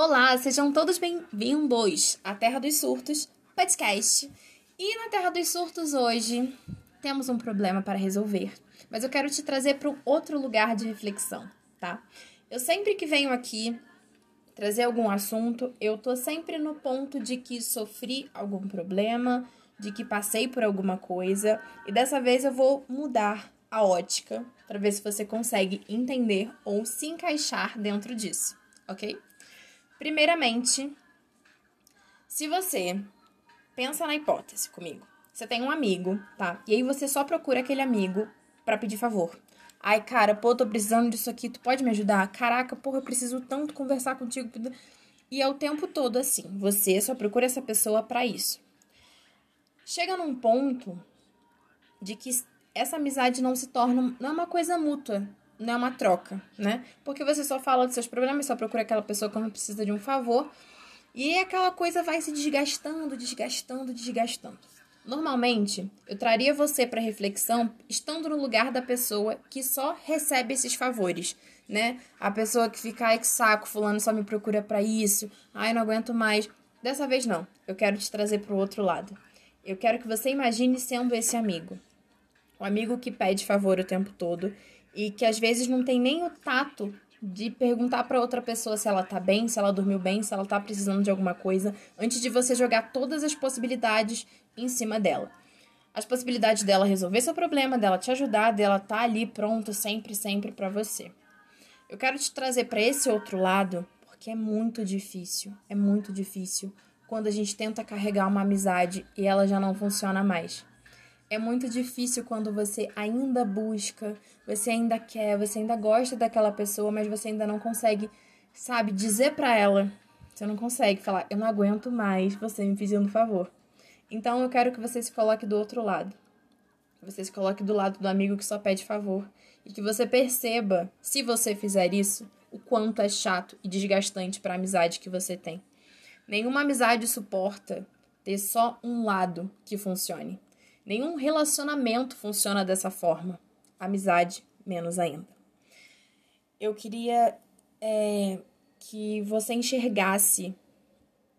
Olá, sejam todos bem-vindos à Terra dos Surtos, podcast. E na Terra dos Surtos hoje temos um problema para resolver, mas eu quero te trazer para um outro lugar de reflexão, tá? Eu sempre que venho aqui trazer algum assunto, eu tô sempre no ponto de que sofri algum problema, de que passei por alguma coisa, e dessa vez eu vou mudar a ótica para ver se você consegue entender ou se encaixar dentro disso, ok? Primeiramente, se você pensa na hipótese comigo, você tem um amigo, tá? E aí você só procura aquele amigo para pedir favor. Ai, cara, pô, tô precisando disso aqui, tu pode me ajudar? Caraca, porra, eu preciso tanto conversar contigo. E é o tempo todo assim. Você só procura essa pessoa para isso. Chega num ponto de que essa amizade não se torna. Não é uma coisa mútua, não é uma troca, né? Porque você só fala dos seus problemas, só procura aquela pessoa quando precisa de um favor. E aquela coisa vai se desgastando, desgastando, desgastando. Normalmente, eu traria você para reflexão estando no lugar da pessoa que só recebe esses favores, né? A pessoa que fica, ai que saco, fulano só me procura para isso, ai não aguento mais. Dessa vez não, eu quero te trazer para o outro lado. Eu quero que você imagine sendo esse amigo. O amigo que pede favor o tempo todo e que às vezes não tem nem o tato de perguntar para outra pessoa se ela tá bem, se ela dormiu bem, se ela tá precisando de alguma coisa, antes de você jogar todas as possibilidades em cima dela. As possibilidades dela resolver seu problema, dela te ajudar, dela tá ali pronto sempre, sempre para você. Eu quero te trazer para esse outro lado, porque é muito difícil, é muito difícil quando a gente tenta carregar uma amizade e ela já não funciona mais. É muito difícil quando você ainda busca, você ainda quer, você ainda gosta daquela pessoa, mas você ainda não consegue, sabe, dizer para ela. Você não consegue falar, eu não aguento mais você me pedindo favor. Então eu quero que você se coloque do outro lado. Que você se coloque do lado do amigo que só pede favor. E que você perceba, se você fizer isso, o quanto é chato e desgastante para a amizade que você tem. Nenhuma amizade suporta ter só um lado que funcione. Nenhum relacionamento funciona dessa forma. Amizade, menos ainda. Eu queria é, que você enxergasse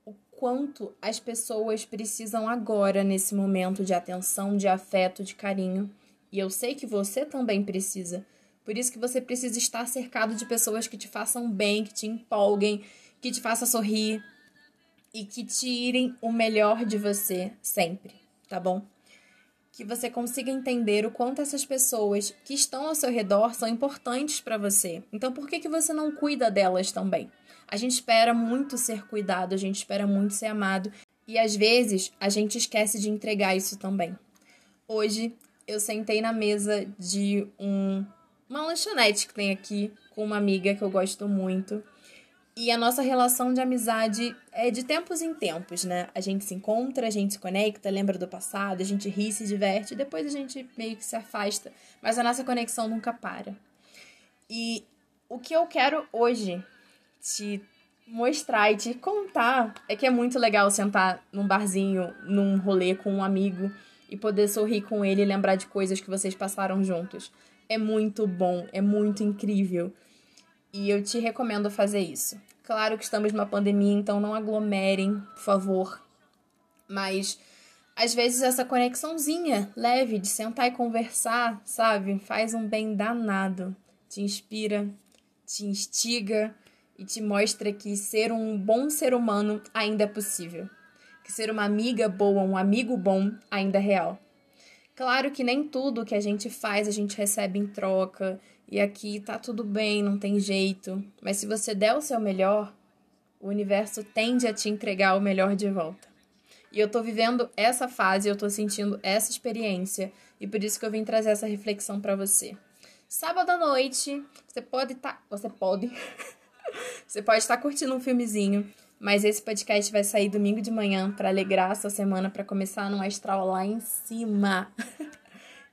o quanto as pessoas precisam agora, nesse momento de atenção, de afeto, de carinho. E eu sei que você também precisa. Por isso que você precisa estar cercado de pessoas que te façam bem, que te empolguem, que te façam sorrir e que tirem o melhor de você sempre, tá bom? Que você consiga entender o quanto essas pessoas que estão ao seu redor são importantes para você. Então, por que, que você não cuida delas também? A gente espera muito ser cuidado, a gente espera muito ser amado e às vezes a gente esquece de entregar isso também. Hoje eu sentei na mesa de um, uma lanchonete que tem aqui com uma amiga que eu gosto muito e a nossa relação de amizade é de tempos em tempos, né? A gente se encontra, a gente se conecta, lembra do passado, a gente ri, se diverte, depois a gente meio que se afasta, mas a nossa conexão nunca para. E o que eu quero hoje te mostrar e te contar é que é muito legal sentar num barzinho, num rolê com um amigo e poder sorrir com ele e lembrar de coisas que vocês passaram juntos. É muito bom, é muito incrível. E eu te recomendo fazer isso. Claro que estamos numa pandemia, então não aglomerem, por favor. Mas às vezes essa conexãozinha leve de sentar e conversar, sabe? Faz um bem danado. Te inspira, te instiga e te mostra que ser um bom ser humano ainda é possível. Que ser uma amiga boa, um amigo bom ainda é real. Claro que nem tudo que a gente faz a gente recebe em troca, e aqui tá tudo bem, não tem jeito. Mas se você der o seu melhor, o universo tende a te entregar o melhor de volta. E eu tô vivendo essa fase, eu tô sentindo essa experiência, e por isso que eu vim trazer essa reflexão para você. Sábado à noite, você pode estar, tá, você pode. você pode estar tá curtindo um filmezinho, mas esse podcast vai sair domingo de manhã para alegrar a sua semana, para começar num astral lá em cima.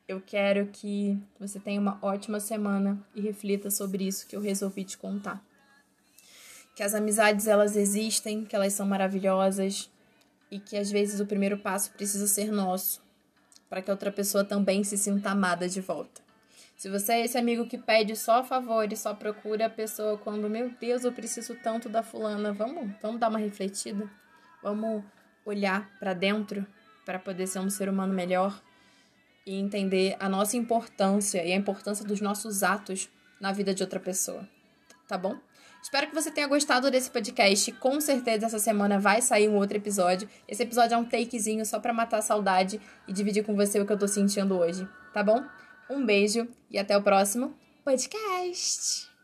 eu quero que você tenha uma ótima semana e reflita sobre isso que eu resolvi te contar. Que as amizades elas existem, que elas são maravilhosas e que às vezes o primeiro passo precisa ser nosso, para que a outra pessoa também se sinta amada de volta. Se você é esse amigo que pede só favor e só procura a pessoa quando, meu Deus, eu preciso tanto da fulana, vamos, vamos dar uma refletida? Vamos olhar para dentro para poder ser um ser humano melhor e entender a nossa importância e a importância dos nossos atos na vida de outra pessoa. Tá bom? Espero que você tenha gostado desse podcast. Com certeza essa semana vai sair um outro episódio. Esse episódio é um takezinho só para matar a saudade e dividir com você o que eu tô sentindo hoje, tá bom? Um beijo e até o próximo podcast.